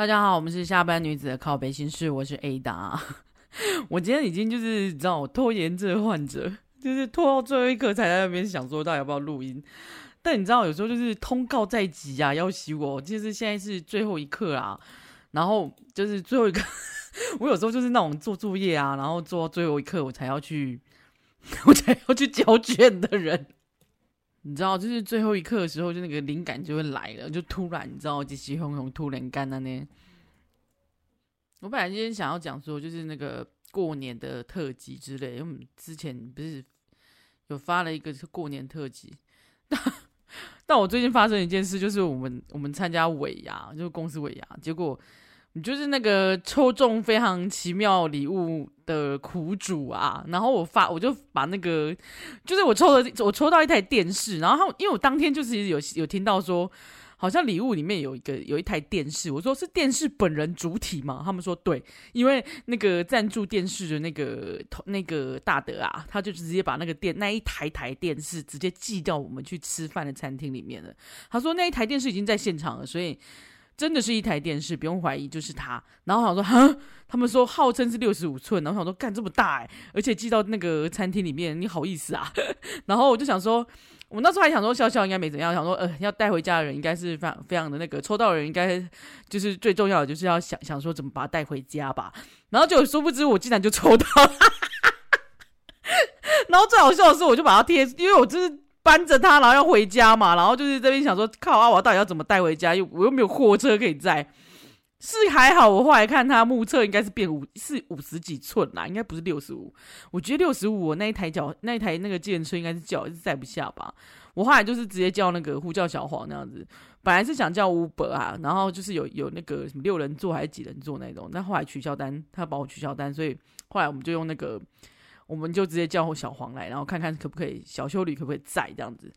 大家好，我们是下班女子的靠北心事，我是 Ada。我今天已经就是你知道，我拖延症患者，就是拖到最后一刻才在那边想说到底要不要录音。但你知道，有时候就是通告在即啊，要洗我，就是现在是最后一刻啊，然后就是最后一刻，我有时候就是那种做作业啊，然后做到最后一刻我才要去，我才要去交卷的人。你知道，就是最后一刻的时候，就那个灵感就会来了，就突然，你知道，急急轰轰，突然干了呢。我本来今天想要讲说，就是那个过年的特辑之类，因为我们之前不是有发了一个是过年特辑，但但我最近发生一件事，就是我们我们参加尾牙，就是公司尾牙，结果。你就是那个抽中非常奇妙礼物的苦主啊！然后我发，我就把那个，就是我抽了，我抽到一台电视。然后因为我当天就是有有听到说，好像礼物里面有一个有一台电视。我说是电视本人主体吗？他们说对，因为那个赞助电视的那个那个大德啊，他就直接把那个电那一台台电视直接寄到我们去吃饭的餐厅里面了。他说那一台电视已经在现场了，所以。真的是一台电视，不用怀疑，就是它。然后我想说，哈，他们说号称是六十五寸，然后我想说，干这么大哎，而且寄到那个餐厅里面，你好意思啊？然后我就想说，我那时候还想说，笑笑应该没怎样，想说，呃，要带回家的人应该是非常非常的那个，抽到的人应该就是最重要的，就是要想想说怎么把它带回家吧。然后就殊不知我竟然就抽到了，然后最好笑的是，我就把它贴，因为我就是。搬着它，然后要回家嘛，然后就是这边想说，靠啊，我到底要怎么带回家？又我又没有货车可以载，是还好。我后来看它目测应该是变五，是五十几寸啦，应该不是六十五。我觉得六十五，我那一台脚，那一台那个计程车应该是叫是载不下吧。我后来就是直接叫那个呼叫小黄那样子，本来是想叫 Uber 啊，然后就是有有那个什么六人座还是几人座那种，但后来取消单，他帮我取消单，所以后来我们就用那个。我们就直接叫小黄来，然后看看可不可以小修旅可不可以载这样子，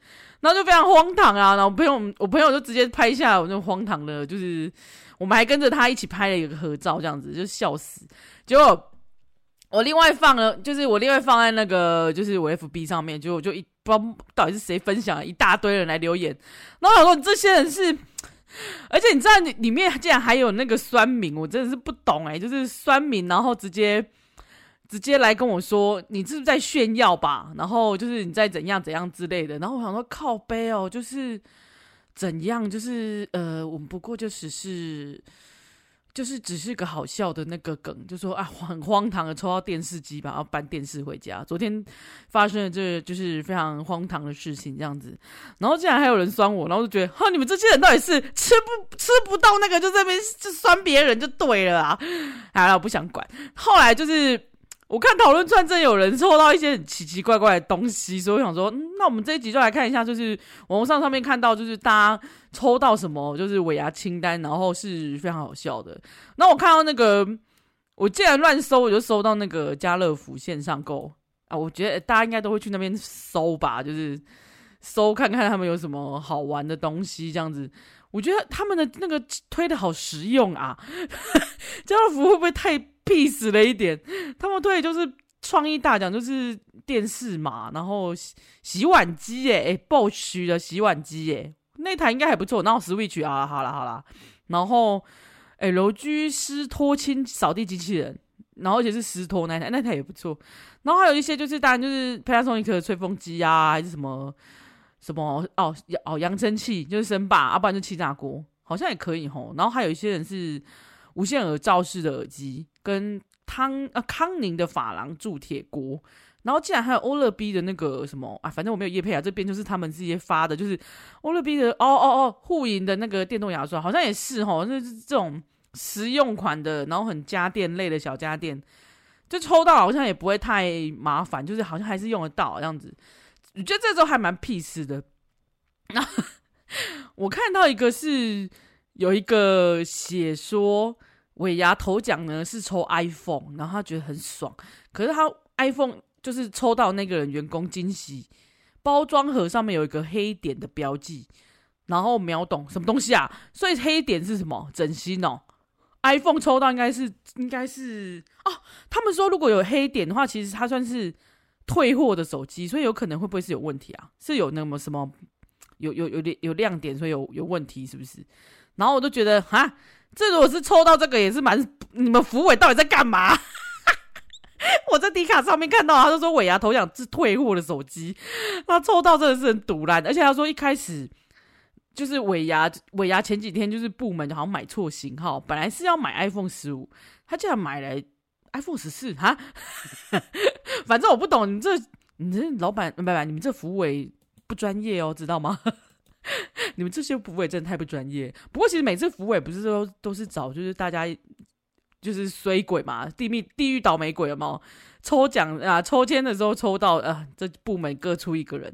然后就非常荒唐啊！然后朋友我朋友就直接拍下我那种荒唐的，就是我们还跟着他一起拍了一个合照，这样子就笑死。结果我另外放了，就是我另外放在那个就是我 FB 上面，结果我就一不知道到底是谁分享一大堆人来留言，然后我说这些人是，而且你知道你里面竟然还有那个酸民，我真的是不懂哎、就是酸民，然后直接。直接来跟我说，你是不是在炫耀吧？然后就是你在怎样怎样之类的。然后我想说靠背哦，就是怎样，就是呃，我们不过就只是，就是只是个好笑的那个梗，就说啊，很荒唐的抽到电视机吧，然后搬电视回家。昨天发生了这就是非常荒唐的事情，这样子。然后竟然还有人酸我，然后就觉得哈，你们这些人到底是吃不吃不到那个，就这边就酸别人就对了啊。好了，我不想管。后来就是。我看讨论串真有人抽到一些很奇奇怪怪的东西，所以我想说，那我们这一集就来看一下，就是网络上上面看到，就是大家抽到什么，就是尾牙清单，然后是非常好笑的。那我看到那个，我既然乱搜，我就搜到那个家乐福线上购啊，我觉得大家应该都会去那边搜吧，就是搜看看他们有什么好玩的东西，这样子。我觉得他们的那个推的好实用啊，家乐福会不会太屁死了一点，他们推的就是创意大奖，就是电视嘛，然后洗洗碗机耶，哎，Bosch 的洗碗机耶，那台应该还不错。然后 Switch 啊，好啦好啦，然后哎，LG 湿拖清扫地机器人，然后而且是湿拖那台，那台也不错。然后还有一些就是当然就是 Panasonic 的吹风机啊，还是什么什么哦哦扬声器，就是声霸，要不然就气炸锅，好像也可以吼。然后还有一些人是。无线耳罩式的耳机，跟康啊康宁的珐琅铸铁锅，然后竟然还有欧乐 B 的那个什么啊，反正我没有叶配啊，这边就是他们直接发的，就是欧乐 B 的哦哦哦护龈的那个电动牙刷，好像也是齁，就是这种实用款的，然后很家电类的小家电，就抽到好像也不会太麻烦，就是好像还是用得到这样子，我觉得这周还蛮 peace 的。那我看到一个是。有一个写说尾牙头奖呢是抽 iPhone，然后他觉得很爽。可是他 iPhone 就是抽到那个人员工惊喜，包装盒上面有一个黑点的标记，然后秒懂什么东西啊？所以黑点是什么？整新哦。iPhone 抽到应该是应该是哦。他们说如果有黑点的话，其实它算是退货的手机，所以有可能会不会是有问题啊？是有那么什么有有有点有亮点，所以有有问题是不是？然后我都觉得哈，这如果是抽到这个也是蛮，你们福委到底在干嘛？我在迪卡上面看到，他就说尾牙头奖是退货的手机，他抽到真的是很赌烂，而且他说一开始就是尾牙尾牙前几天就是部门好像买错型号，本来是要买 iPhone 十五，他竟然买了 iPhone 十四哈，反正我不懂，你这你这老板不不，你们这福委不专业哦，知道吗？你们这些福委真的太不专业。不过其实每次福委不是都都是找就是大家。就是衰鬼嘛，地狱地狱倒霉鬼了嘛。抽奖啊，抽签的时候抽到啊，这部门各出一个人，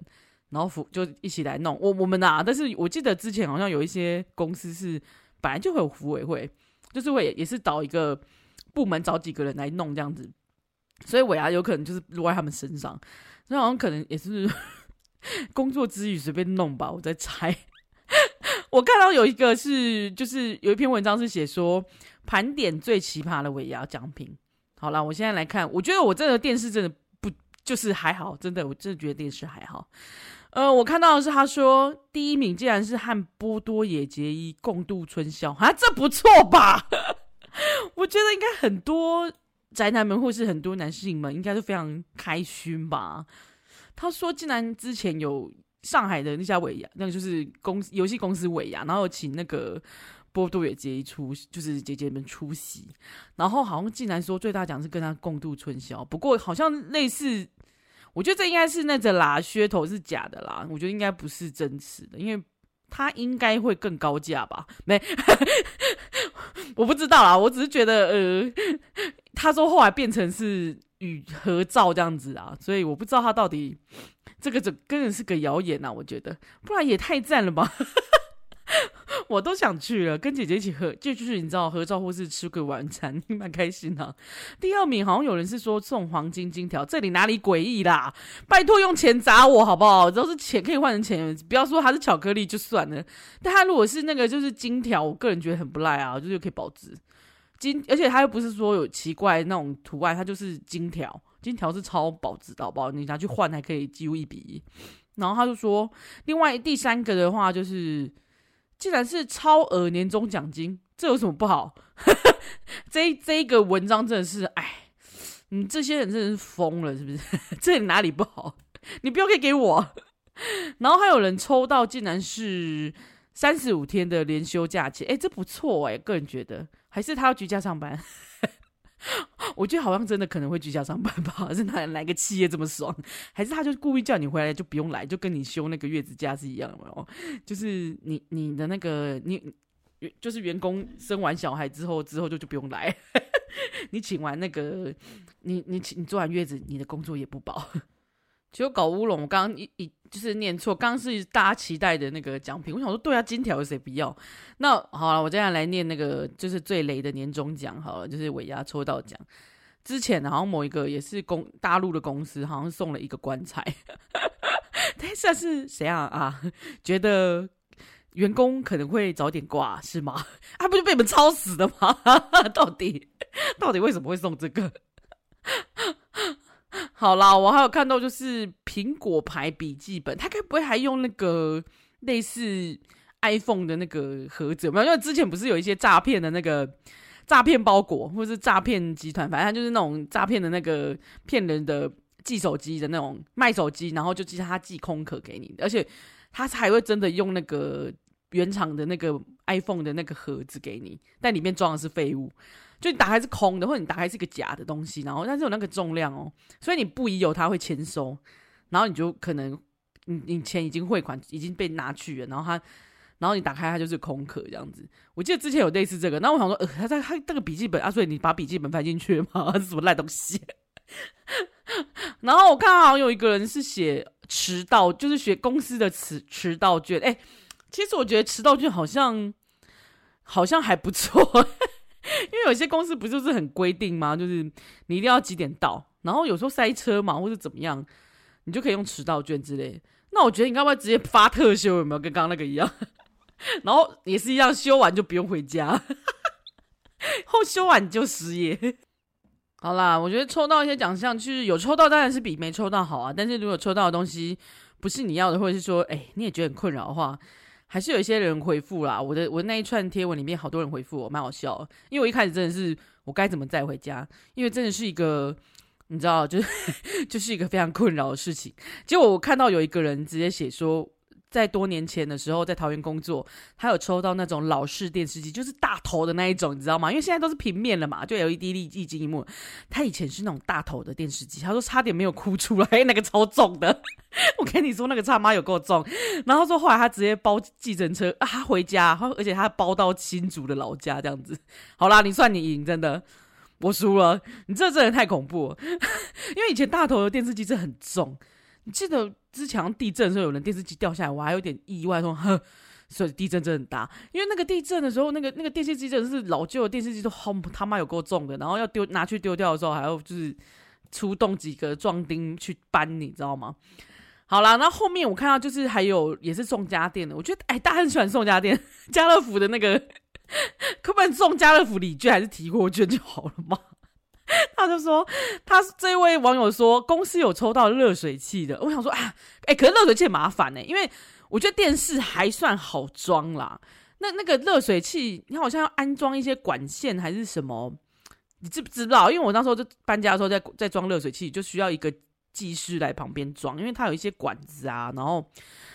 然后福就一起来弄我我们啊。但是我记得之前好像有一些公司是本来就会有福委会，就是会也是找一个部门找几个人来弄这样子，所以尾牙有可能就是落在他们身上，那好像可能也是工作之余随便弄吧，我在猜。我看到有一个是就是有一篇文章是写说。盘点最奇葩的尾牙奖品。好了，我现在来看，我觉得我这个电视真的不就是还好，真的，我真的觉得电视还好。呃，我看到的是他说第一名竟然是和波多野结衣共度春宵，啊，这不错吧？我觉得应该很多宅男们或是很多男性们应该都非常开心吧。他说竟然之前有上海的那家尾牙，那个就是公游戏公司尾牙，然后请那个。波多野结衣出，就是姐姐们出席，然后好像竟然说最大奖是跟他共度春宵。不过好像类似，我觉得这应该是那个啦，噱头是假的啦。我觉得应该不是真实的，因为他应该会更高价吧？没，我不知道啦。我只是觉得，呃，他说后来变成是与合照这样子啊，所以我不知道他到底这个这根本是个谣言呐。我觉得，不然也太赞了吧。我都想去了，跟姐姐一起合，就就是你知道合照或是吃个晚餐，蛮开心的啊。第二名好像有人是说送黄金金条，这里哪里诡异啦？拜托用钱砸我好不好？只要是钱可以换成钱，不要说它是巧克力就算了。但它如果是那个就是金条，我个人觉得很不赖啊，就是可以保值金，而且它又不是说有奇怪那种图案，它就是金条，金条是超保值的好不好？你拿去换还可以几乎一比一。然后他就说，另外第三个的话就是。既然是超额年终奖金，这有什么不好？这这一个文章真的是，哎，你这些人真的是疯了，是不是？这里哪里不好？你不要可以给我。然后还有人抽到，竟然是三十五天的连休假期，哎，这不错哎，个人觉得，还是他要居家上班。我觉得好像真的可能会居家上班吧，是哪哪个企业这么爽？还是他就故意叫你回来就不用来，就跟你休那个月子假是一样的哦？就是你你的那个你就是员工生完小孩之后之后就就不用来，你请完那个你你请你做完月子，你的工作也不保。就搞乌龙，我刚刚一一就是念错，刚刚是大家期待的那个奖品。我想说，对啊，金条有谁不要？那好了，我接下来念那个就是最雷的年终奖好了，就是尾牙抽到奖之前，好像某一个也是公大陆的公司，好像送了一个棺材。但是是谁啊？啊，觉得员工可能会早点挂是吗？啊，不就被你们操死的吗？到底到底为什么会送这个？好啦，我还有看到就是苹果牌笔记本，他该不会还用那个类似 iPhone 的那个盒子？没有，因为之前不是有一些诈骗的那个诈骗包裹，或是诈骗集团，反正就是那种诈骗的那个骗人的寄手机的那种卖手机，然后就寄他寄空壳给你，而且他还会真的用那个原厂的那个 iPhone 的那个盒子给你，但里面装的是废物。就你打开是空的，或者你打开是个假的东西，然后但是有那个重量哦，所以你不疑有他会签收，然后你就可能你你钱已经汇款已经被拿去了，然后他然后你打开它就是空壳这样子。我记得之前有类似这个，那我想说，呃，他在他这个笔记本啊，所以你把笔记本放进去了吗？什么烂东西？然后我看好像有一个人是写迟到，就是学公司的迟迟到卷。哎，其实我觉得迟到卷好像好像还不错。因为有些公司不就是很规定吗？就是你一定要几点到，然后有时候塞车嘛，或者怎么样，你就可以用迟到券之类。那我觉得你要不要直接发特休？有没有跟刚刚那个一样？然后也是一样，休完就不用回家，后休完你就失业。好啦，我觉得抽到一些奖项，就是有抽到当然是比没抽到好啊。但是如果抽到的东西不是你要的，或者是说，哎，你也觉得很困扰的话，还是有一些人回复啦。我的我的那一串贴文里面，好多人回复我，蛮好笑。因为我一开始真的是我该怎么载回家，因为真的是一个你知道，就是 就是一个非常困扰的事情。结果我看到有一个人直接写说。在多年前的时候，在桃园工作，他有抽到那种老式电视机，就是大头的那一种，你知道吗？因为现在都是平面了嘛，就 LED 立体萤幕。他以前是那种大头的电视机，他说差点没有哭出来，那个超重的。我跟你说，那个他妈有够重。然后说后来他直接包计程车啊，回家，而且他包到新竹的老家这样子。好啦，你算你赢，真的，我输了。你这真的太恐怖了，因为以前大头的电视机真很重。你记得之前地震的时候，有人电视机掉下来，我还有点意外，说呵，所以地震真的很大。因为那个地震的时候，那个那个电视机真的是老旧的电视机，都轰他妈有够重的。然后要丢拿去丢掉的时候，还要就是出动几个壮丁去搬，你知道吗？好啦，那后面我看到就是还有也是送家电的，我觉得哎，大家很喜欢送家电，家乐福的那个，可不可以送家乐福礼券还是提货券就好了嘛？他就说，他这位网友说公司有抽到热水器的。我想说啊，哎、可是热水器很麻烦呢、因为我觉得电视还算好装啦。那那个热水器，你好像要安装一些管线还是什么？你知不知道？因为我那时候就搬家的时候在在装热水器，就需要一个技师来旁边装，因为它有一些管子啊。然后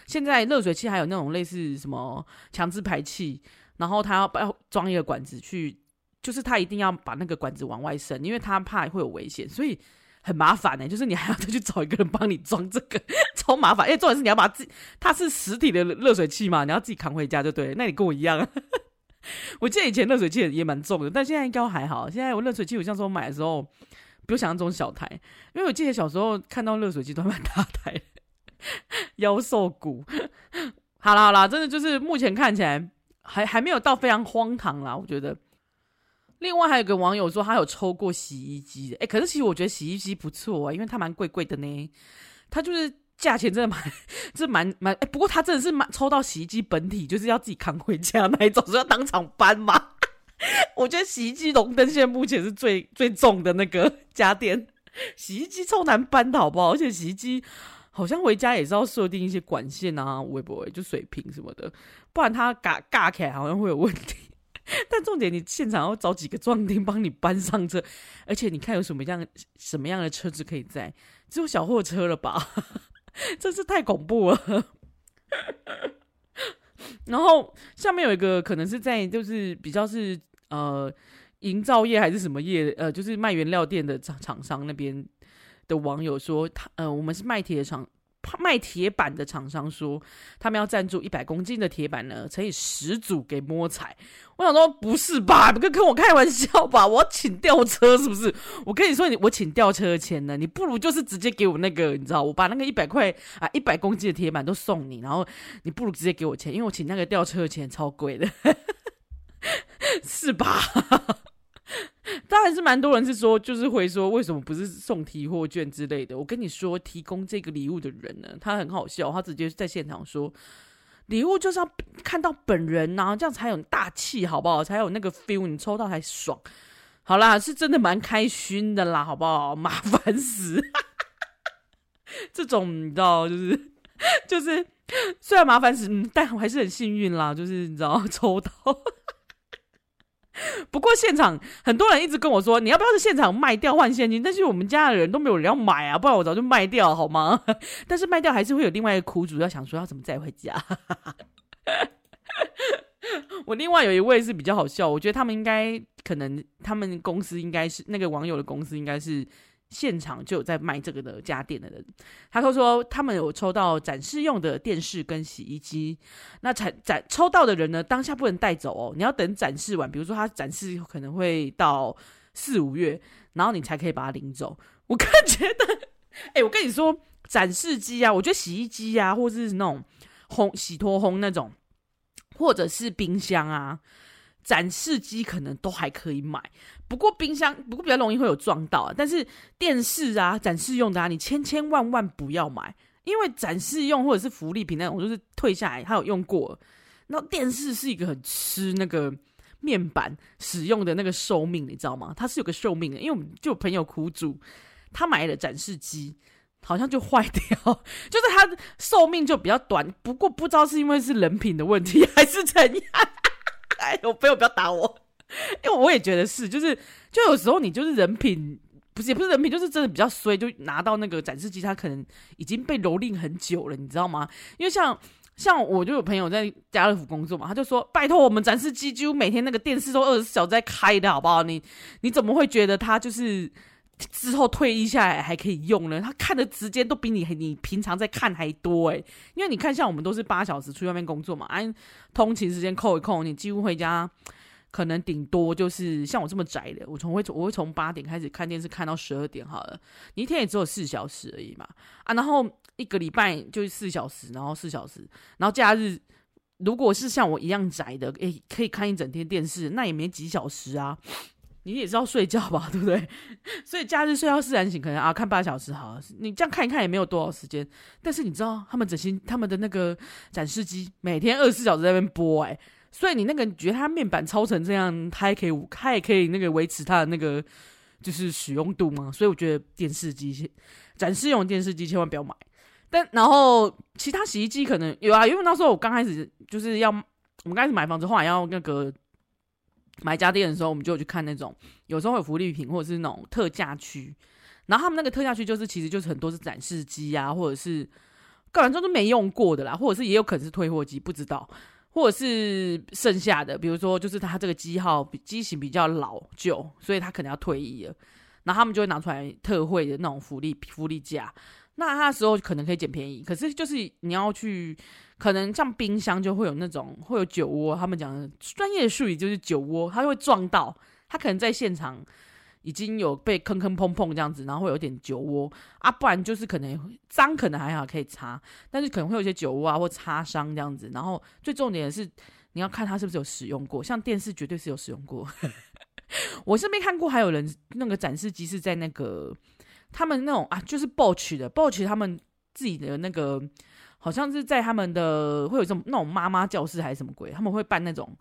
现在热水器还有那种类似什么强制排气，然后他要要装一个管子去。就是他一定要把那个管子往外伸，因为他怕会有危险，所以很麻烦呢、就是你还要再去找一个人帮你装这个，超麻烦。因为重点是你要把自，它是实体的热水器嘛，你要自己扛回家就对。那你跟我一样。我记得以前热水器也蛮重的，但现在应该还好。现在我热水器，我像说买的时候，比我想象中小台，因为我记得小时候看到热水器都蛮大台，妖兽骨。好啦好啦，真的就是目前看起来还还没有到非常荒唐啦，我觉得。另外还有个网友说他有抽过洗衣机的，哎，可是其实我觉得洗衣机不错啊，因为它蛮贵贵的呢。它就是价钱真的蛮，这蛮蛮，哎，不过他真的是蛮抽到洗衣机本体，就是要自己扛回家那一种，是要当场搬嘛。我觉得洗衣机龙灯现在目前是最最重的那个 家电，洗衣机超难搬的好不好？而且洗衣机好像回家也是要设定一些管线啊，会不会就水平什么的，不然它嘎嘎起来好像会有问题。但重点，你现场要找几个壮丁帮你搬上车，而且你看有什么样什么样的车子可以载？只有小货车了吧？真是太恐怖了。然后下面有一个可能是在就是比较是呃营造业还是什么业呃，就是卖原料店的厂厂商那边的网友说，他呃我们是卖铁厂。卖铁板的厂商说，他们要赞助一百公斤的铁板呢，乘以十组给摸彩。我想说，不是吧？不跟跟我开玩笑吧？我要请吊车是不是？我跟你说，你我请吊车的钱呢，你不如就是直接给我那个，你知道，我把那个一百块啊，一百公斤的铁板都送你，然后你不如直接给我钱，因为我请那个吊车的钱超贵的，是吧？但是蛮多人是说，就是会说，为什么不是送提货券之类的？我跟你说，提供这个礼物的人呢，他很好笑，他直接在现场说，礼物就是要看到本人呐，这样才有大气，好不好？才有那个 feel，你抽到才爽。好啦，是真的蛮开心的啦，好不好？麻烦死，这种你知道，就是 就是虽然麻烦死，但我还是很幸运啦，就是你知道 抽到。不过现场很多人一直跟我说，你要不要在现场卖掉换现金？但是我们家的人都没有人要买啊，不然我早就卖掉好吗？但是卖掉还是会有另外一个苦主要想说要怎么再回家。我另外有一位是比较好笑，我觉得他们应该可能他们公司应该是那个网友的公司应该是。现场就有在卖这个的家电的人，他都说他们有抽到展示用的电视跟洗衣机。那展展抽到的人呢，当下不能带走哦，你要等展示完，比如说他展示可能会到四五月，然后你才可以把它领走。我 个人觉得，哎、我跟你说，展示机啊，我觉得洗衣机啊，或者是那种烘洗脱烘那种，或者是冰箱啊。展示机可能都还可以买，不过冰箱不过比较容易会有撞到啊。但是电视啊，展示用的啊，你千千万万不要买，因为展示用或者是福利品那种，就是退下来他有用过。那电视是一个很吃那个面板使用的那个寿命，你知道吗？它是有个寿命的，因为我们就朋友苦主，他买了展示机。好像就坏掉，就是它寿命就比较短。不过不知道是因为是人品的问题还是怎样。哎，我朋友不要打我，因为我也觉得是，就是就有时候你就是人品不是也不是人品，就是真的比较衰，就拿到那个展示机，他可能已经被蹂躏很久了，你知道吗？因为像像我就有朋友在家乐福工作嘛，他就说拜托我们展示机几乎每天那个电视都二十四小时在开的好不好？你你怎么会觉得他就是？之后退役下来还可以用呢，他看的时间都比你你平常在看还多诶，因为你看像我们都是八小时出去外面工作嘛，按通勤时间扣一扣，你几乎回家可能顶多就是像我这么宅的，我从会我会从八点开始看电视看到十二点好了，你一天也只有四小时而已嘛。啊，然后一个礼拜就是四小时，然后四小时，然后假日如果是像我一样宅的，诶，可以看一整天电视，那也没几小时啊。你也是要睡觉吧，对不对？所以假日睡到自然醒，可能啊看八小时好了。你这样看一看也没有多少时间，但是你知道他们整新他们的那个展示机每天二十四小时在那边播，哎，所以你那个你觉得它面板超成这样，它还可以它也可以那个维持它的那个就是使用度吗？所以我觉得电视机展示用电视机千万不要买。但然后其他洗衣机可能有啊，因为那时候我刚开始就是要我们开始买房子，后来要那个。买家电的时候，我们就去看那种，有时候有福利品或者是那种特价区，然后他们那个特价区就是其实就是很多是展示机啊，或者是个人都没用过的啦，或者是也有可能是退货机，不知道，或者是剩下的，比如说就是它这个机号机型比较老旧，所以它可能要退役了，然后他们就会拿出来特惠的那种福利福利价，那他的时候可能可以捡便宜，可是就是你要去。可能像冰箱就会有那种会有酒窝，他们讲的专业的术语就是酒窝，它会撞到，它可能在现场已经有被坑坑碰碰这样子，然后会有点酒窝啊，不然就是可能脏可能还好可以擦，但是可能会有一些酒窝啊或擦伤这样子，然后最重点的是你要看它是不是有使用过，像电视绝对是有使用过，我是没看过还有人那个展示机是在那个他们那种啊就是 Bosch 的 Bosch 他们自己的那个。好像是在他们的会有这种那种妈妈教室还是什么鬼，他们会办那种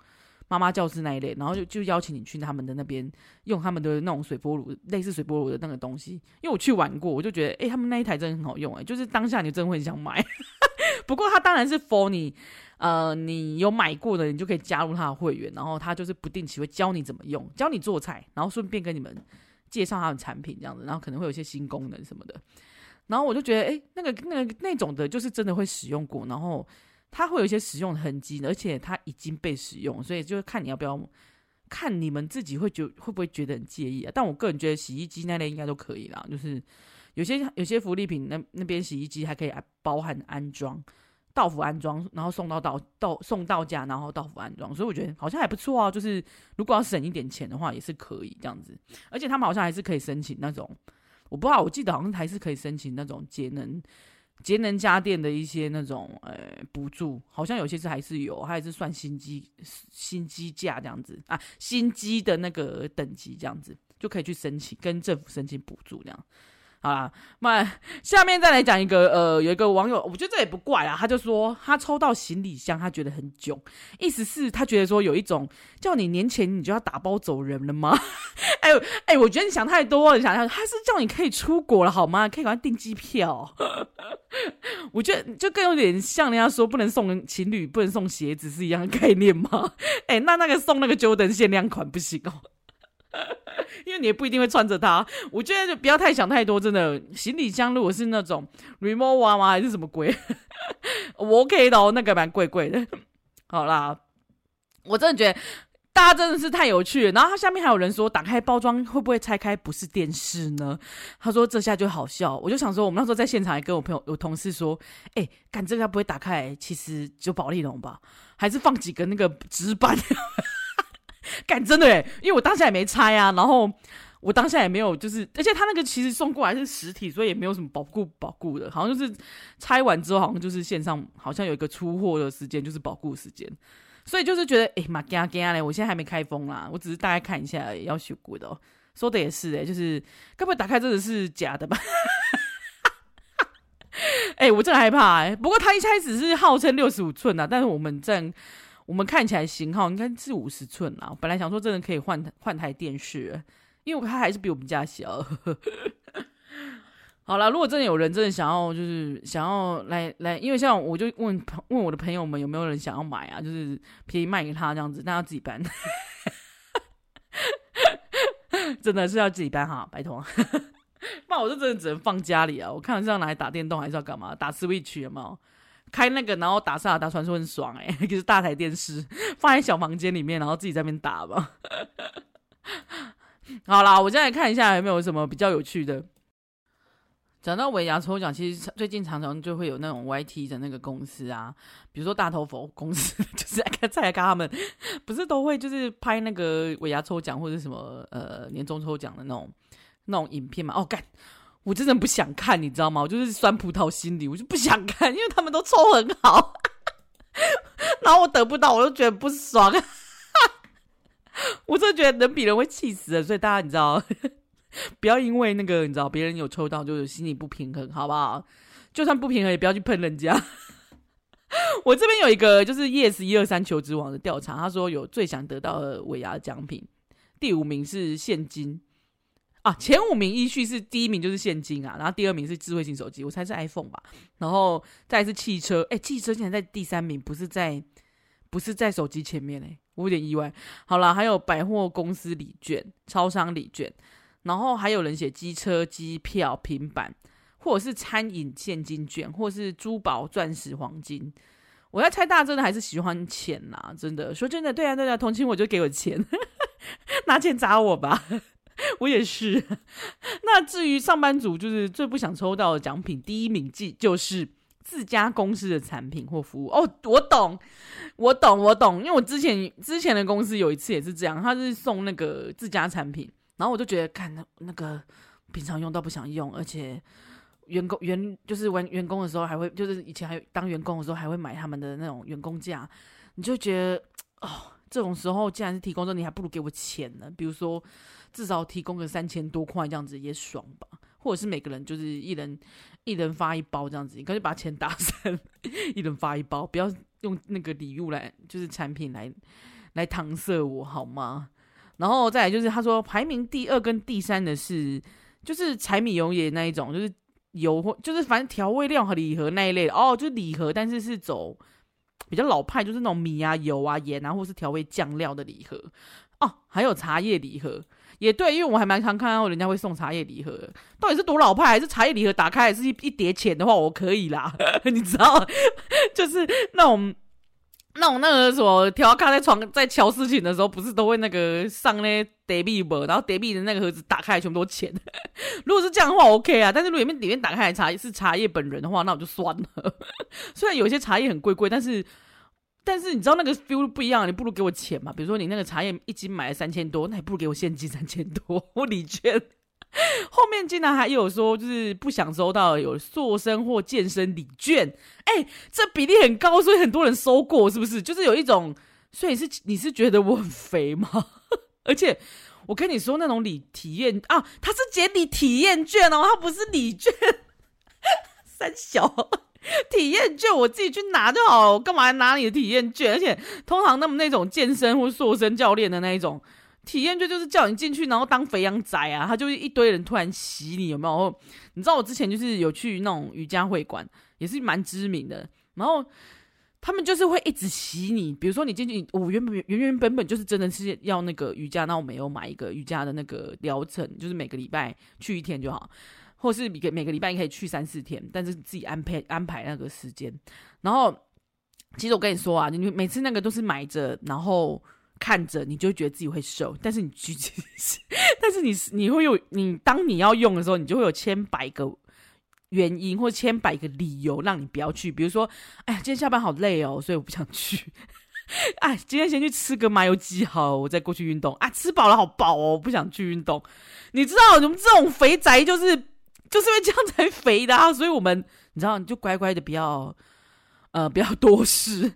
妈妈教室那一类，然后就就邀请你去他们的那边用他们的那种水波炉，类似水波炉的那个东西。因为我去玩过，我就觉得，哎、他们那一台真的很好用，哎，就是当下你真的会很想买。不过他当然是 for 你，呃，你有买过的，你就可以加入他的会员，然后他就是不定期会教你怎么用，教你做菜，然后顺便跟你们介绍他的产品这样子，然后可能会有一些新功能什么的。然后我就觉得，哎，那个、那个、那种的，就是真的会使用过，然后它会有一些使用的痕迹，而且它已经被使用，所以就是看你要不要，看你们自己会觉会不会觉得很介意啊？但我个人觉得洗衣机那类应该都可以啦，就是有些有些福利品那那边洗衣机还可以包含安装，到府安装，然后送到到到送到家，然后到府安装，所以我觉得好像还不错啊。就是如果要省一点钱的话，也是可以这样子，而且他们好像还是可以申请那种。我不知道，我记得好像还是可以申请那种节能节能家电的一些那种呃补助，好像有些是还是有，还是算新机新机价这样子啊，新机的那个等级这样子就可以去申请，跟政府申请补助这样。好啦，那下面再来讲一个，呃，有一个网友，我觉得这也不怪啊，他就说他抽到行李箱，他觉得很囧，意思是他觉得说有一种叫你年前你就要打包走人了吗？哎呦，哎，我觉得你想太多，你想想，他是叫你可以出国了好吗？可以赶快订机票。我觉得就更有点像人家说不能送情侣不能送鞋子是一样的概念吗？哎，那那个送那个 Jordan 限量款不行哦。因为你也不一定会穿着它，我觉得就不要太想太多。真的，行李箱如果是那种 remote 娃娃还是什么鬼，我 OK 的哦，那个蛮贵贵的。好啦，我真的觉得大家真的是太有趣。然后他下面还有人说，打开包装会不会拆开不是电视呢？他说这下就好笑。我就想说，我们那时候在现场还跟我朋友、有同事说，哎、欸，干这个不会打开，其实就保利龙吧，还是放几个那个纸板。干真的诶，因为我当下也没拆啊，然后我当下也没有，就是而且他那个其实送过来是实体，所以也没有什么保固保固的，好像就是拆完之后好像就是线上好像有一个出货的时间，就是保固时间，所以就是觉得诶，妈干干嘞，我现在还没开封啦，我只是大概看一下而已，要修过的哦。说的也是诶，就是该不会打开真的是假的吧？诶，我真的害怕诶，不过他一开始是号称六十五寸啊，但是我们这我们看起来型号应该是五十寸啦。本来想说真的可以换换台电视，因为它还是比我们家小。好啦，如果真的有人真的想要，就是想要来来，因为像我就问问我的朋友们有没有人想要买啊，就是便宜卖给他这样子，那要自己搬，真的是要自己搬哈，拜托。不然我就真的只能放家里啊！我看这样拿来打电动还是要干嘛？打 Switch 有没有？开那个，然后打萨尔达传说很爽哎、欸，就是大台电视放在小房间里面，然后自己在那边打吧。好啦，我现在来看一下有没有什么比较有趣的。讲到尾牙抽奖，其实最近常常就会有那种 YT 的那个公司啊，比如说大头佛公司，就是蔡阿嘎他们，不是都会就是拍那个尾牙抽奖或者什么呃年终抽奖的那种那种影片嘛？哦，干，我真的不想看，你知道吗？我就是酸葡萄心理，我就不想看，因为他们都抽很好，然后我得不到，我就觉得不爽，我真的觉得人比人会气死的，所以大家你知道。不要因为那个你知道别人有抽到就有心理不平衡，好不好？就算不平衡也不要去喷人家。我这边有一个就是 Yes 一二三求职网的调查，他说有最想得到的尾牙奖品，第五名是现金啊，前五名依序是第一名就是现金啊，然后第二名是智慧型手机，我猜是 iPhone 吧，然后再是汽车，哎、汽车竟然在第三名，不是在不是在手机前面哎、欸，我有点意外。好了，还有百货公司礼券、超商礼券。然后还有人写机车、机票、平板，或者是餐饮现金券，或是珠宝、钻石、黄金。我要猜大家真的还是喜欢钱呐、啊，真的说真的，对啊对啊，同情我就给我钱，拿钱砸我吧，我也是。那至于上班族，就是最不想抽到的奖品，第一名即就是自家公司的产品或服务。哦，我懂，我懂，我懂，因为我之前之前的公司有一次也是这样，他是送那个自家产品。然后我就觉得，看那那个平常用到不想用，而且员工员就是员员工的时候还会，就是以前还有当员工的时候还会买他们的那种员工价，你就觉得哦，这种时候既然是提供的，你还不如给我钱呢。比如说至少提供个三千多块这样子也爽吧，或者是每个人就是一人一人发一包这样子，你干脆把钱打散，一人发一包，不要用那个礼物来就是产品来来搪塞我好吗？然后再来就是，他说排名第二跟第三的是，就是柴米油盐那一种，就是油或就是反正调味料和礼盒那一类的。哦，就是礼盒，但是是走比较老派，就是那种米啊、油啊、盐啊，或是调味酱料的礼盒。哦，还有茶叶礼盒。也对，因为我还蛮常看到人家会送茶叶礼盒，到底是多老派，还是茶叶礼盒打开还是一一叠钱的话，我可以啦，你知道，就是那种。那种那个什么调咖在床在乔事情的时候，不是都会那个上那叠币不？然后叠币的那个盒子打开全部都钱。如果是这样的话，OK 啊。但是如果里面里面打开来茶是茶叶本人的话，那我就算了。虽然有些茶叶很贵贵，但是但是你知道那个 feel 不一样，你不如给我钱嘛。比如说你那个茶叶一斤买了三千多，那还不如给我现金 三千多，我礼券。后面竟然还有说，就是不想收到有塑身或健身礼券，哎、这比例很高，所以很多人收过，是不是？就是有一种，所以是你是觉得我很肥吗？而且我跟你说，那种礼体验啊，他是解礼体验券哦，他不是礼券，三小 体验券，我自己去拿就好，我干嘛拿你的体验券？而且通常那么那种健身或塑身教练的那一种。体验券就是叫你进去，然后当肥羊仔啊！他就是一堆人突然洗你，有没有？你知道我之前就是有去那种瑜伽会馆，也是蛮知名的。然后他们就是会一直洗你，比如说你进去，我原本原原本本就是真的是要那个瑜伽，那我没有买一个瑜伽的那个疗程，就是每个礼拜去一天就好，或是每个每个礼拜你可以去三四天，但是自己安排安排那个时间。然后其实我跟你说啊，你每次那个都是买着，然后。看着你就会觉得自己会瘦，但是你其实，但是你你会有你当你要用的时候，你就会有千百个原因或千百个理由让你不要去。比如说，哎呀，今天下班好累哦，所以我不想去。哎，今天先去吃个麻油鸡好，我再过去运动。啊，吃饱了好饱哦，不想去运动。你知道，我们这种肥宅就是就是因为这样才肥的啊，所以我们你知道，你就乖乖的不要呃不要多试。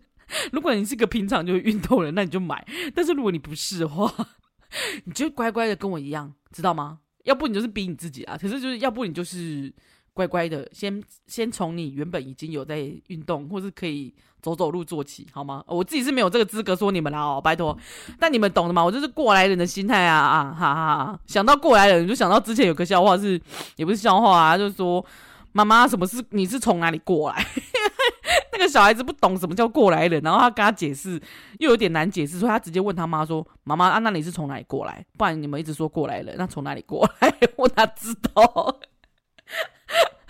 如果你是个平常就运动人，那你就买。但是如果你不是的话，你就乖乖的跟我一样，知道吗？要不你就是逼你自己啊。可是就是要不你就是乖乖的先先从你原本已经有在运动，或是可以走走路做起，好吗？我自己是没有这个资格说你们啦哦，拜托。但你们懂的嘛？我就是过来人的心态啊啊哈哈哈！想到过来人，就想到之前有个笑话是，也不是笑话啊，就是说妈妈，什么是你是从哪里过来？那个小孩子不懂什么叫过来人，然后他跟他解释又有点难解释，所以他直接问他妈说：“妈妈啊，那你是从哪里过来？不然你们一直说过来人，那从哪里过来？我哪知道？”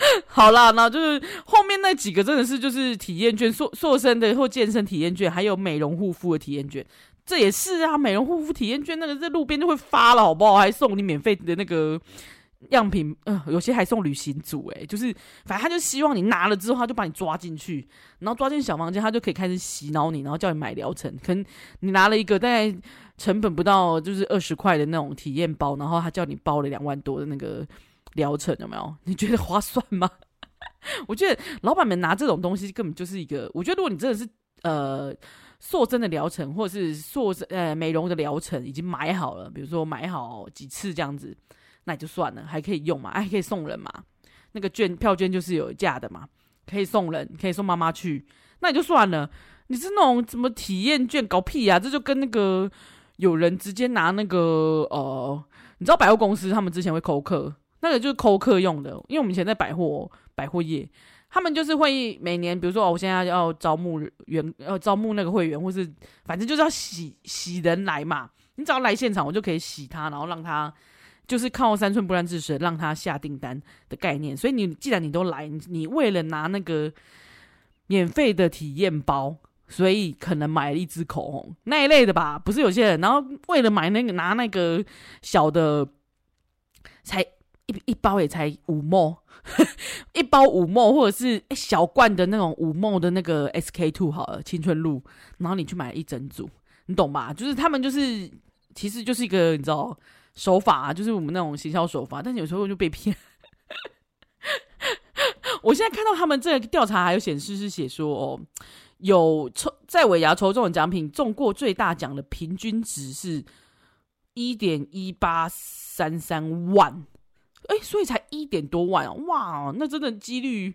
好啦，那就是后面那几个真的是就是体验券，塑塑身的或健身体验券，还有美容护肤的体验券，这也是啊，美容护肤体验券那个在路边就会发了，好不好？还送你免费的那个样品，呃，有些还送旅行组，诶，就是反正他就希望你拿了之后，他就把你抓进去，然后抓进小房间，他就可以开始洗脑你，然后叫你买疗程。可能你拿了一个大概成本不到就是二十块的那种体验包，然后他叫你包了两万多的那个。疗程有没有？你觉得划算吗？我觉得老板们拿这种东西根本就是一个。我觉得如果你真的是呃塑身的疗程，或者是塑呃美容的疗程已经买好了，比如说买好几次这样子，那也就算了，还可以用嘛，还可以送人嘛。那个券票券就是有价的嘛，可以送人，可以送妈妈去，那也就算了。你是那种什么体验券搞屁啊？这就跟那个有人直接拿那个呃，你知道百货公司他们之前会扣客。那个就是扣客用的，因为我们以前在百货百货业，他们就是会每年，比如说哦，我现在要招募员，要招募那个会员，或是反正就是要洗洗人来嘛。你只要来现场，我就可以洗他，然后让他就是靠三寸不烂之舌让他下订单的概念。所以你既然你都来，你为了拿那个免费的体验包，所以可能买了一支口红那一类的吧。不是有些人，然后为了买那个拿那个小的才。一一包也才五毛 一包五毛或者是小罐的那种五毛的那个 SK two 好了，青春露，然后你去买一整组，你懂吧？就是他们就是其实就是一个你知道手法啊，就是我们那种行销手法，但是有时候就被骗。我现在看到他们这个调查还有显示是写说哦，有抽在尾牙抽中的奖品中过最大奖的平均值是一点一八三三万。哎、所以才一点多万哦，哇，那真的几率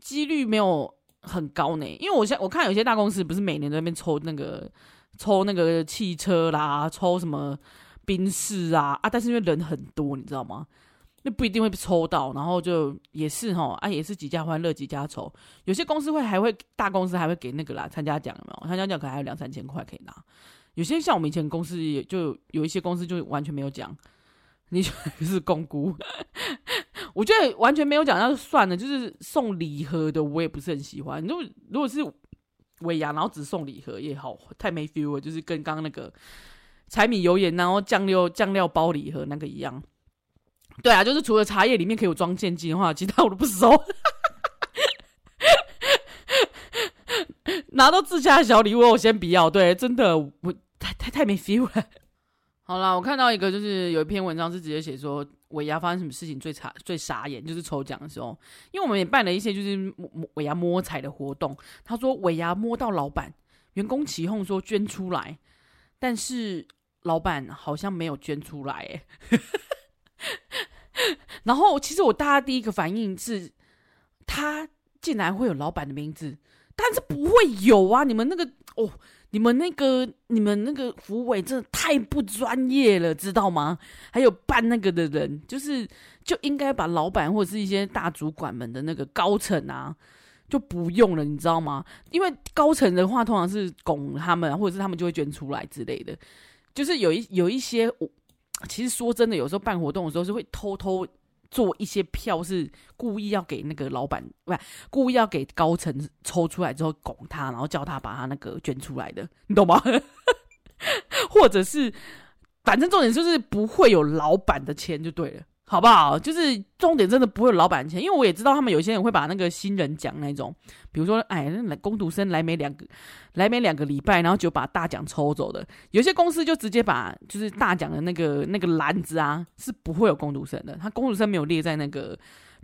几率没有很高呢。因为我现我看有些大公司不是每年在那边抽那个抽那个汽车啦，抽什么宾士啊啊，但是因为人很多，你知道吗？那不一定会抽到，然后就也是齁啊，也是几家欢乐几家愁。有些公司会还会大公司还会给那个啦参加奖有没有？参加奖可能还有两三千块可以拿。有些像我们以前公司也就有一些公司就完全没有奖。你就是公姑，我觉得完全没有讲，那就算了。就是送礼盒的，我也不是很喜欢。如果如果是尾牙，然后只送礼盒也好，太没 feel 了。就是跟刚刚那个柴米油盐，然后酱料酱料包礼盒那个一样。对啊，就是除了茶叶里面可以有装现金的话，其他我都不收。拿到自家的小礼物，我先不要。对，真的，我太太太没 feel 了。好啦，我看到一个，就是有一篇文章是直接写说尾牙发生什么事情最傻最傻眼，就是抽奖的时候，因为我们也办了一些就是尾牙摸彩的活动。他说尾牙摸到老板，员工起哄说捐出来，但是老板好像没有捐出来，然后其实我大家第一个反应是，他竟然会有老板的名字，但是不会有啊！你们那个哦。你们那个、你们那个福委真的太不专业了，知道吗？还有办那个的人，就是就应该把老板或者是一些大主管们的那个高层啊，就不用了，你知道吗？因为高层的话，通常是拱他们，或者是他们就会捐出来之类的。就是有一有一些，其实说真的，有时候办活动的时候是会偷偷。做一些票是故意要给那个老板，不是故意要给高层抽出来之后拱他，然后叫他把他那个捐出来的，你懂吗？或者是，反正重点就是不会有老板的钱就对了。好不好？就是重点真的不会有老板钱，因为我也知道他们有些人会把那个新人奖那种，比如说，哎，那工读生来没两个，来没两个礼拜，然后就把大奖抽走的。有些公司就直接把就是大奖的那个那个篮子啊，是不会有工读生的。他工读生没有列在那个，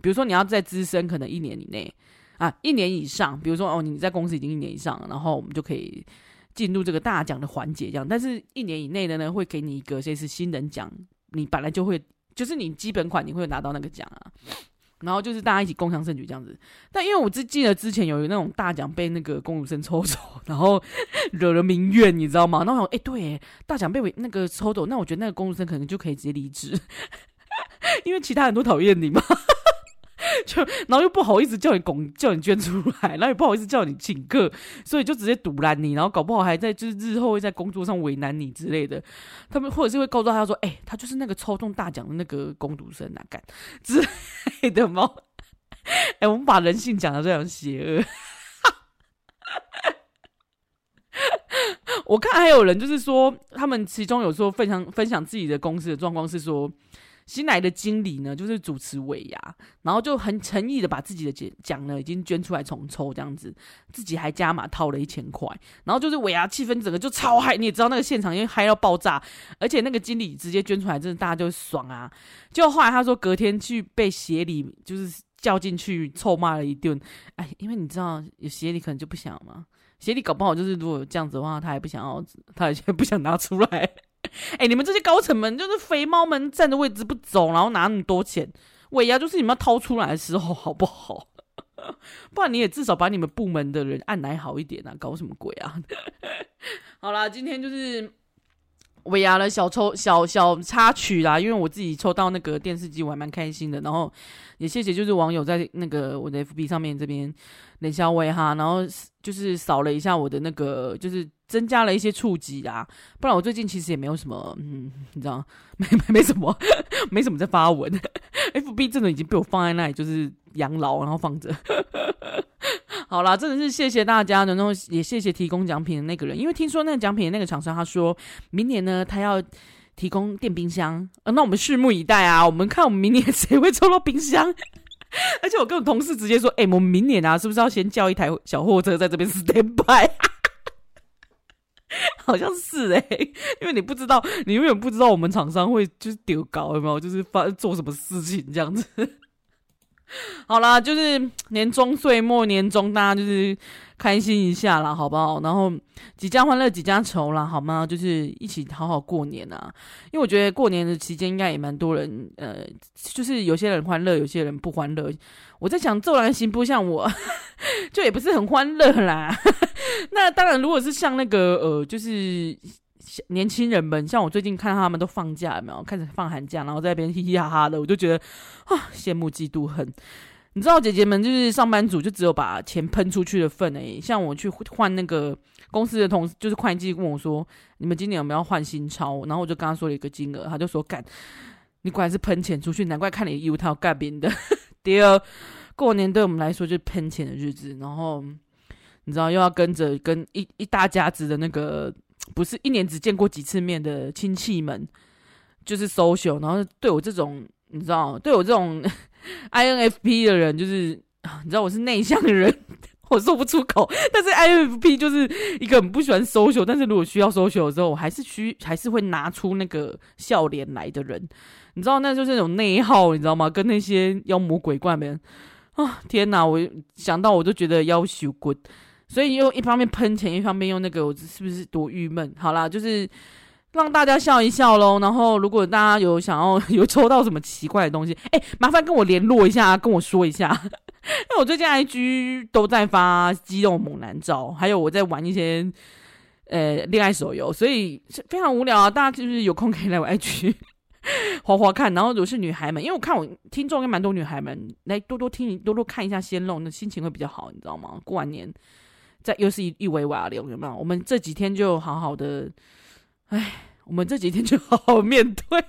比如说你要在资深可能一年以内啊，一年以上，比如说哦你在公司已经一年以上，然后我们就可以进入这个大奖的环节这样。但是一年以内的呢，会给你一个这是新人奖，你本来就会。就是你基本款你会拿到那个奖啊，然后就是大家一起共享盛举这样子。但因为我只记得之前有那种大奖被那个公主生抽走，然后 惹了民怨，你知道吗？然后哎，对，大奖被那个抽走，那我觉得那个公主生可能就可以直接离职，因为其他人都讨厌你嘛。就然后又不好意思叫你拱，叫你捐出来，然后也不好意思叫你请客，所以就直接堵拦你，然后搞不好还在就是日后会在工作上为难你之类的。他们或者是会告诉他说：“哎、他就是那个抽中大奖的那个工读生啊，干之类的吗？”哎、我们把人性讲得这样邪恶。我看还有人就是说，他们其中有说分享分享自己的公司的状况是说。新来的经理呢，就是主持尾牙，然后就很诚意的把自己的奖奖呢已经捐出来重抽这样子，自己还加码掏了一千块，然后就是尾牙气氛整个就超嗨，你也知道那个现场因为嗨到爆炸，而且那个经理直接捐出来，真的大家就爽啊！就后来他说隔天去被协理就是叫进去臭骂了一顿，哎，因为你知道有协理可能就不想嘛，协理搞不好就是如果有这样子的话，他也不想要，他也不想拿出来。哎、欸，你们这些高层们就是肥猫们占的位置不走，然后拿那么多钱，尾牙就是你们要掏出来的时候，好不好？不然你也至少把你们部门的人按来好一点啊，搞什么鬼啊？好啦，今天就是尾牙的小抽小小插曲啦，因为我自己抽到那个电视机，我还蛮开心的。然后也谢谢就是网友在那个我的 FB 上面这边冷笑话哈，然后就是扫了一下我的那个就是。增加了一些触及啊，不然我最近其实也没有什么，嗯，你知道，没没没什么，没什么在发文。FB 真的已经被我放在那里，就是养老，然后放着。好啦，真的是谢谢大家，然后也谢谢提供奖品的那个人，因为听说那个奖品的那个厂商他说明年呢，他要提供电冰箱，呃，那我们拭目以待啊，我们看我们明年谁会抽到冰箱。而且我跟我同事直接说，哎、我们明年啊，是不是要先叫一台小货车在这边 stand by？好像是哎、因为你不知道，你永远不知道我们厂商会就是丢稿有没有，就是发做什么事情这样子。好啦，就是年终岁末，年终大家就是开心一下啦，好不好？然后几家欢乐几家愁啦，好吗？就是一起好好过年啊。因为我觉得过年的期间应该也蛮多人，呃，就是有些人欢乐，有些人不欢乐。我在想，骤然行不像我，就也不是很欢乐啦。那当然，如果是像那个呃，就是年轻人们，像我最近看他们都放假，有没有开始放寒假，然后在那边嘻嘻哈哈的，我就觉得啊，羡慕嫉妒恨。你知道，姐姐们就是上班族，就只有把钱喷出去的份诶。像我去换那个公司的同事，就是会计问我说：“你们今年有没有换新钞？”然后我就跟他说了一个金额，他就说：“干，你果然是喷钱出去，难怪看你衣服套干边的。”第二，过年对我们来说就是喷钱的日子，然后你知道又要跟着跟一一大家子的那个不是一年只见过几次面的亲戚们，就是 social，然后对我这种你知道，对我这种 INFP 的人，就是你知道我是内向的人，我说不出口，但是 INFP 就是一个很不喜欢 social，但是如果需要 social 的时候，我还是需还是会拿出那个笑脸来的人。你知道，那就是那种内耗，你知道吗？跟那些妖魔鬼怪们啊！天哪，我想到我就觉得要羞滚，所以又一方面喷钱，一方面用那个，我是不是多郁闷？好啦，就是让大家笑一笑喽。然后，如果大家有想要 有抽到什么奇怪的东西，哎，麻烦跟我联络一下，跟我说一下。因为我最近 IG 都在发肌肉猛男照，还有我在玩一些呃恋爱手游，所以非常无聊啊！大家就是有空可以来我 IG。滑滑看，然后如果是女孩们，因为我看我听众应该蛮多女孩们，来多多听，多多看一下鲜肉，那心情会比较好，你知道吗？过完年又是一一尾瓦流，有没有？我们这几天就好好的，哎，我们这几天就好好面对，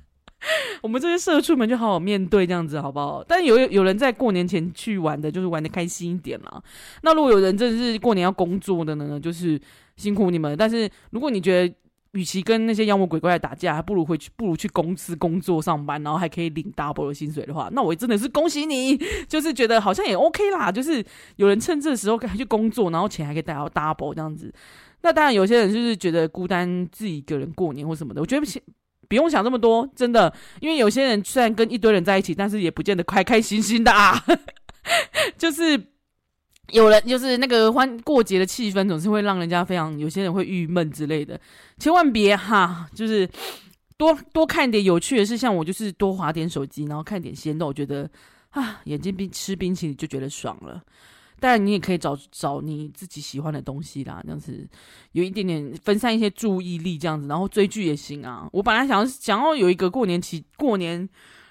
我们这些社畜们就好好面对，这样子好不好？但有有人在过年前去玩的，就是玩的开心一点啦。那如果有人真是过年要工作的呢，就是辛苦你们。但是如果你觉得，与其跟那些妖魔鬼怪打架，还不如回去，不如去公司工作上班，然后还可以领 double 的薪水的话，那我真的是恭喜你，就是觉得好像也 OK 啦。就是有人趁这个时候还去工作，然后钱还可以带到 double 这样子。那当然，有些人就是觉得孤单，自己一个人过年或什么的，我觉得不用想这么多，真的，因为有些人虽然跟一堆人在一起，但是也不见得开开心心的啊，就是。有人就是那个欢过节的气氛，总是会让人家非常，有些人会郁闷之类的，千万别哈，就是多多看点有趣的事，像我就是多划点手机，然后看点鲜肉，我觉得啊，眼睛冰吃冰淇淋就觉得爽了。但你也可以找找你自己喜欢的东西啦，这样子有一点点分散一些注意力，这样子，然后追剧也行啊。我本来想想要有一个过年期过年，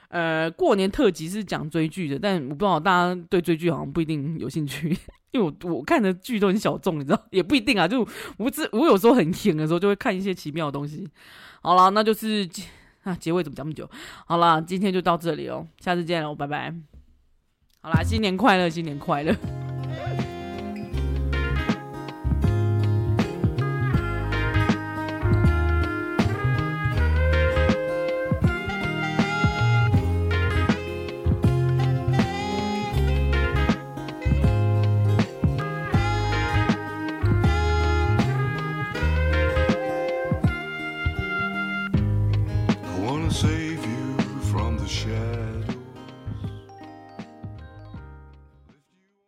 呃，过年特辑是讲追剧的，但我不知道大家对追剧好像不一定有兴趣，因为我我看的剧都很小众，你知道，也不一定啊。就我只我有时候很闲的时候，就会看一些奇妙的东西。好了，那就是啊，结尾怎么讲那么久？好了，今天就到这里哦，下次见喽，拜拜。好啦，新年快乐，新年快乐。